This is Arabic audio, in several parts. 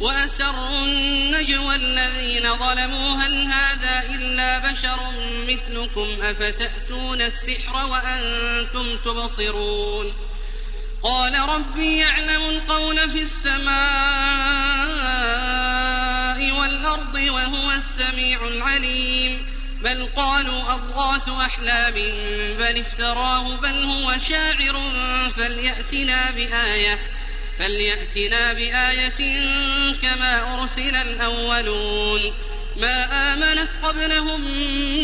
وأسروا النجوى الذين ظلموا. هل هذا إلا بشر مثلكم؟ أفتأتون السحر وأنتم تبصرون. قال ربي يعلم القول في السماء والأرض وهو السميع العليم. بل قالوا أضغاث أحلام بل افتراه بل هو شاعر فليأتنا بآية. فليأتنا بآية كما أرسل الأولون. ما آمنت قبلهم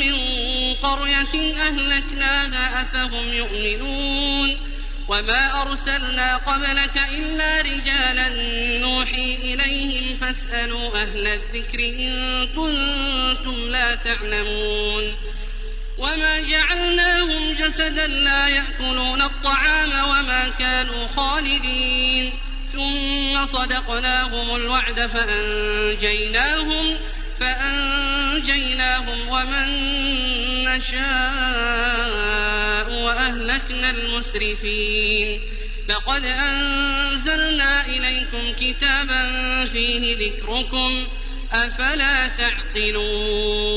من قرية أهلكناها أفهم يؤمنون. وما أرسلنا قبلك إلا رجالا نوحي إليهم فاسألوا أهل الذكر إن كنتم لا تعلمون. وما جعلناهم جسدا لا يأكلون الطعام وما كانوا خالدين. ثم صدقناهم الوعد فأنجيناهم فأنجيناهم ومن نشاء وأهلكنا المسرفين. لقد أنزلنا إليكم كتابا فيه ذكركم أفلا تعقلون؟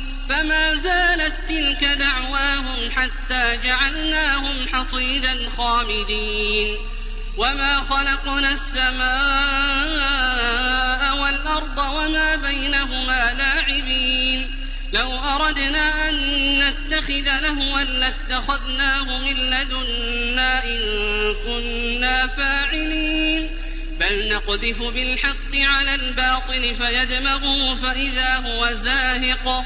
فما زالت تلك دعواهم حتى جعلناهم حصيدا خامدين. وما خلقنا السماء والأرض وما بينهما لاعبين. لو أردنا أن نتخذ لهوا لاتخذناه من لدنا إن كنا فاعلين. بل نقذف بالحق على الباطل فيدمغه فإذا هو زاهق.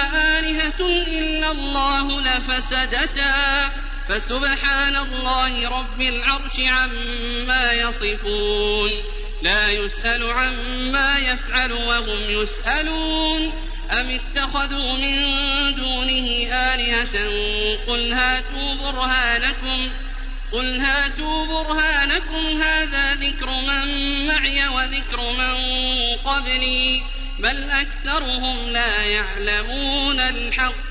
الله لفسدتا فسبحان الله رب العرش عما يصفون لا يسأل عما يفعل وهم يسألون أم اتخذوا من دونه آلهة قل هاتوا برهانكم قل هاتوا برهانكم هذا ذكر من معي وذكر من قبلي بل أكثرهم لا يعلمون الحق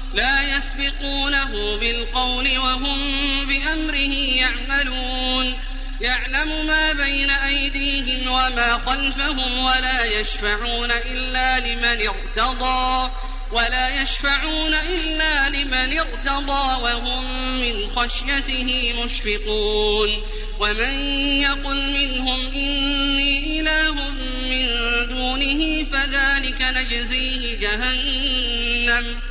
لا يسبقونه بالقول وهم بأمره يعملون. يعلم ما بين أيديهم وما خلفهم ولا يشفعون إلا لمن ارتضى ولا يشفعون إلا لمن ارتضى وهم من خشيته مشفقون. ومن يقل منهم إني إله من دونه فذلك نجزيه جهنم.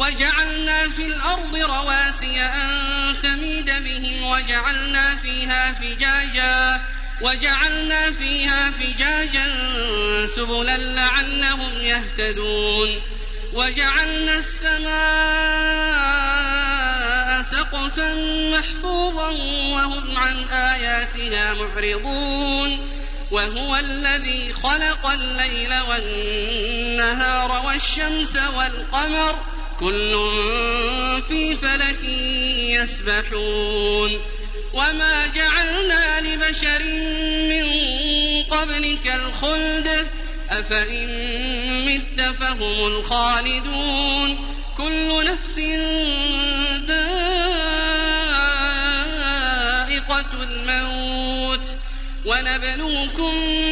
وجعلنا في الأرض رواسي أن تميد بهم وجعلنا فيها فجاجا وجعلنا فيها فجاجا سبلا لعلهم يهتدون. وجعلنا السماء سقفا محفوظا وهم عن آياتنا معرضون. وهو الذي خلق الليل والنهار والشمس والقمر كل في فلك يسبحون وما جعلنا لبشر من قبلك الخلد أفإن مت فهم الخالدون كل نفس ذائقة الموت ونبلوكم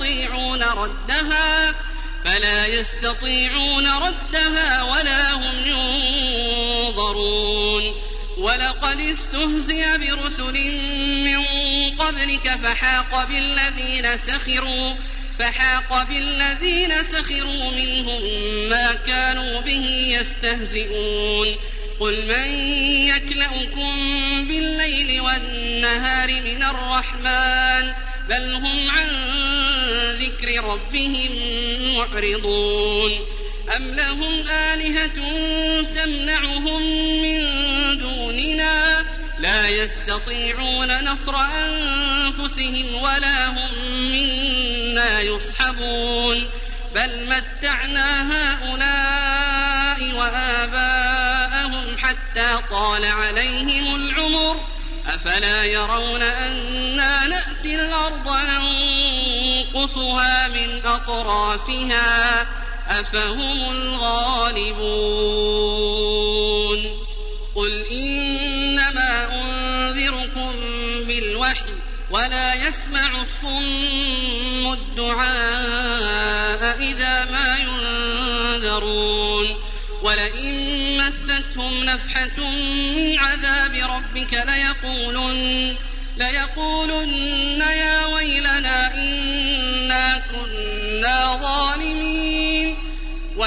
يستطيعون ردها فلا يستطيعون ردها ولا هم ينظرون. ولقد استهزئ برسل من قبلك فحاق بالذين سخروا فحاق بالذين سخروا منهم ما كانوا به يستهزئون. قل من يكلؤكم بالليل والنهار من الرحمن؟ بل هم عن ذكر ربهم معرضون. أم لهم آلهة تمنعهم من دوننا؟ لا يستطيعون نصر أنفسهم ولا هم منا يصحبون. بل متعنا هؤلاء وآباءهم حتى طال عليهم العمر. أفلا يرون أنا نأتي الأرض ننقصها من أطرافها أفهم الغالبون قل إنما أنذركم بالوحي ولا يسمع الصم الدعاء إذا ما ينذرون ولئن مستهم نفحة من عذاب ربك ليقولن ليقولن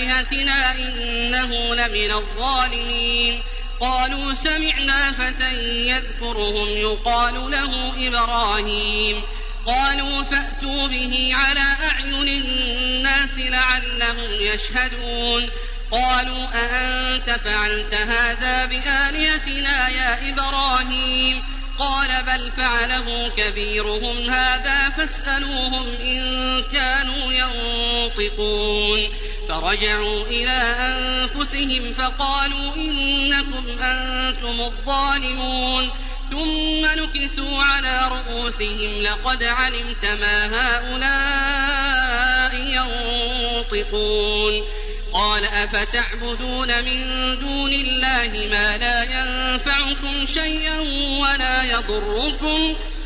هذا بآلهتنا إنه لمن الظالمين. قالوا سمعنا فتى يذكرهم يقال له إبراهيم. قالوا فأتوا به على أعين الناس لعلهم يشهدون. قالوا أأنت فعلت هذا بآلهتنا يا إبراهيم؟ قال بل فعله كبيرهم هذا فاسألوهم إن كانوا ينطقون. فرجعوا إلى أنفسهم فقالوا إنكم أنتم الظالمون. ثم نكسوا على رؤوسهم لقد علمت ما هؤلاء ينطقون. قال أفتعبدون من دون الله ما لا ينفعكم شيئا ولا يضركم؟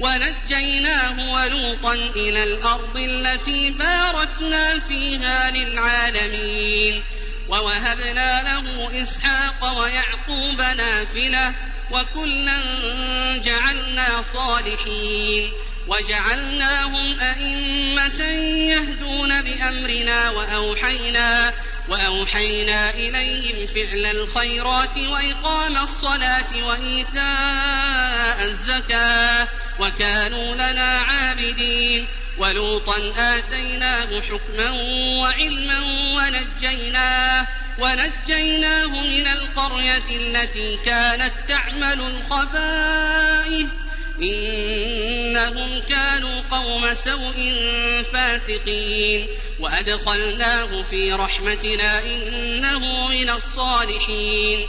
ونجيناه ولوطا إلى الأرض التي باركنا فيها للعالمين ووهبنا له إسحاق ويعقوب نافلة وكلا جعلنا صالحين وجعلناهم أئمة يهدون بأمرنا وأوحينا وأوحينا إليهم فعل الخيرات وإقام الصلاة وإيتاء الزكاة وكانوا لنا عابدين ولوطا آتيناه حكما وعلما ونجيناه ونجيناه من القرية التي كانت تعمل الخبائث. إنهم كانوا قوم سوء فاسقين. وأدخلناه في رحمتنا إنه من الصالحين.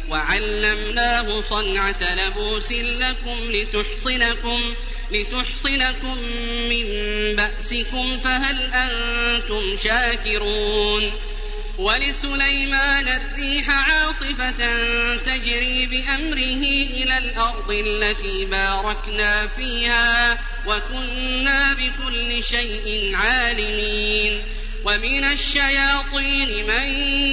وعلمناه صنعة لبوس لكم لتحصنكم لتحصنكم من بأسكم فهل أنتم شاكرون ولسليمان الريح عاصفة تجري بأمره إلى الأرض التي باركنا فيها وكنا بكل شيء عالمين ومن الشياطين من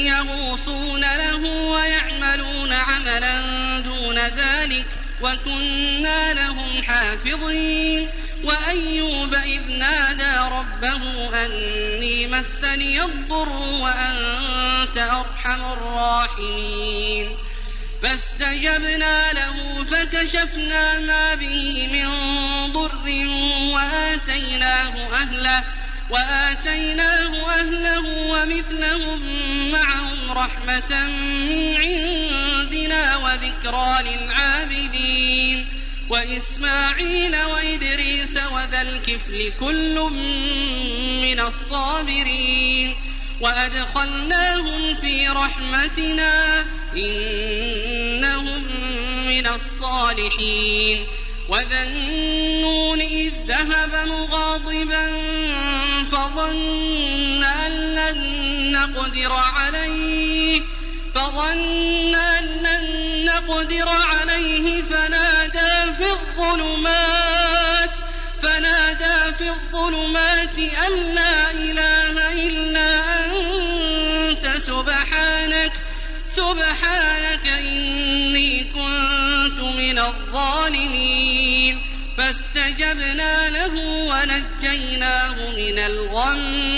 يغوصون له ويعملون عملا دون ذلك وكنا لهم حافظين. وأيوب إذ نادى ربه أني مسني الضر وأنت أرحم الراحمين. فاستجبنا له فكشفنا ما به من ضر وآتيناه أهله وآتيناه أهله ومثلهم معهم رحمة من عندنا وذكرى للعابدين وإسماعيل وإدريس وذا الكفل كل من الصابرين وأدخلناهم في رحمتنا إنهم من الصالحين وذا النون إذ ذهب مغاضبا نقدر عليه فظن أن لن نقدر عليه فنادى في الظلمات فنادى في أن لا إله إلا أنت سبحانك سبحانك إني كنت من الظالمين. فاستجبنا له ونجيناه من الغم.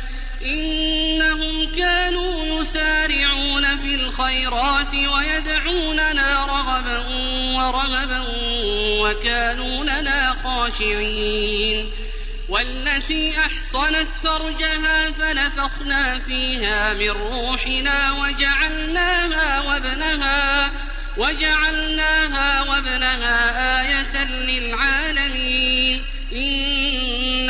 إنهم كانوا يسارعون في الخيرات ويدعوننا رغبا ورهبا وكانوا لنا خاشعين. والتي أحصنت فرجها فنفخنا فيها من روحنا وجعلناها وابنها وجعلناها وابنها آية للعالمين.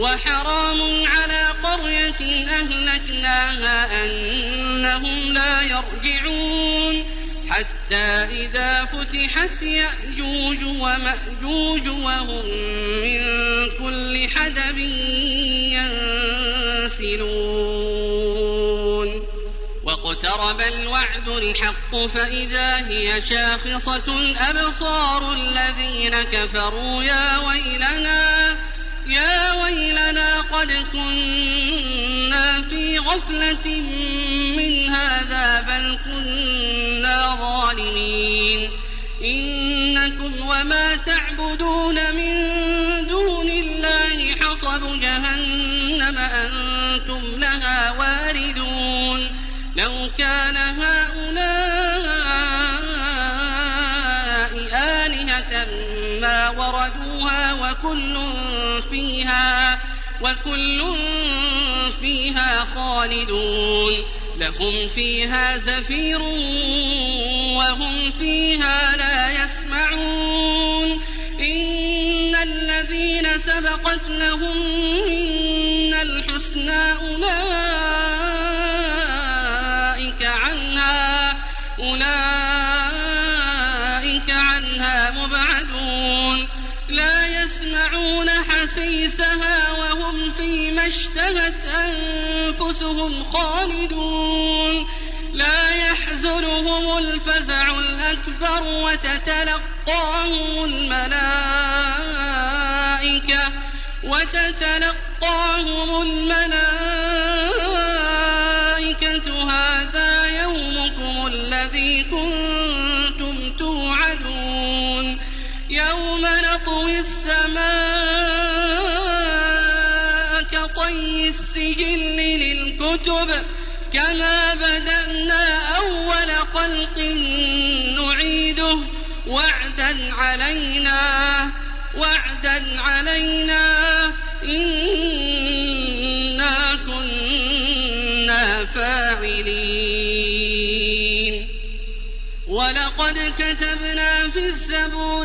وحرام على قرية أهلكناها أنهم لا يرجعون. حتى إذا فتحت يأجوج ومأجوج وهم من كل حدب ينسلون. واقترب الوعد الحق فإذا هي شاخصة أبصار الذين كفروا يا ويلنا. يا ويلنا قد كنا في غفلة من هذا بل كنا ظالمين. إنكم وما تعبدون من وكل فيها خالدون. لهم فيها زفير وهم فيها لا يسمعون. إن الذين سبقت لهم منا الحسنى أولئك اشتهت أنفسهم خالدون. لا يحزنهم الفزع الأكبر وتتلقاهم الملائكة وتتلقاهم الملائكة للكتب كما بدأنا أول خلق نعيده. وعدا علينا وعدا علينا إنا كنا فاعلين. ولقد كتبنا في الزبور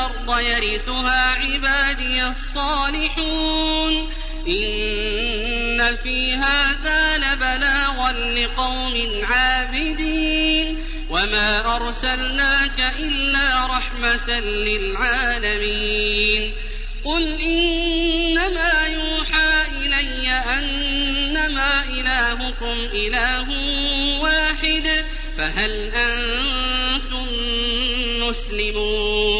الأرض يرثها عبادي الصالحون إن في هذا لبلاغا لقوم عابدين وما أرسلناك إلا رحمة للعالمين قل إنما يوحى إلي أنما إلهكم إله واحد فهل أنتم مسلمون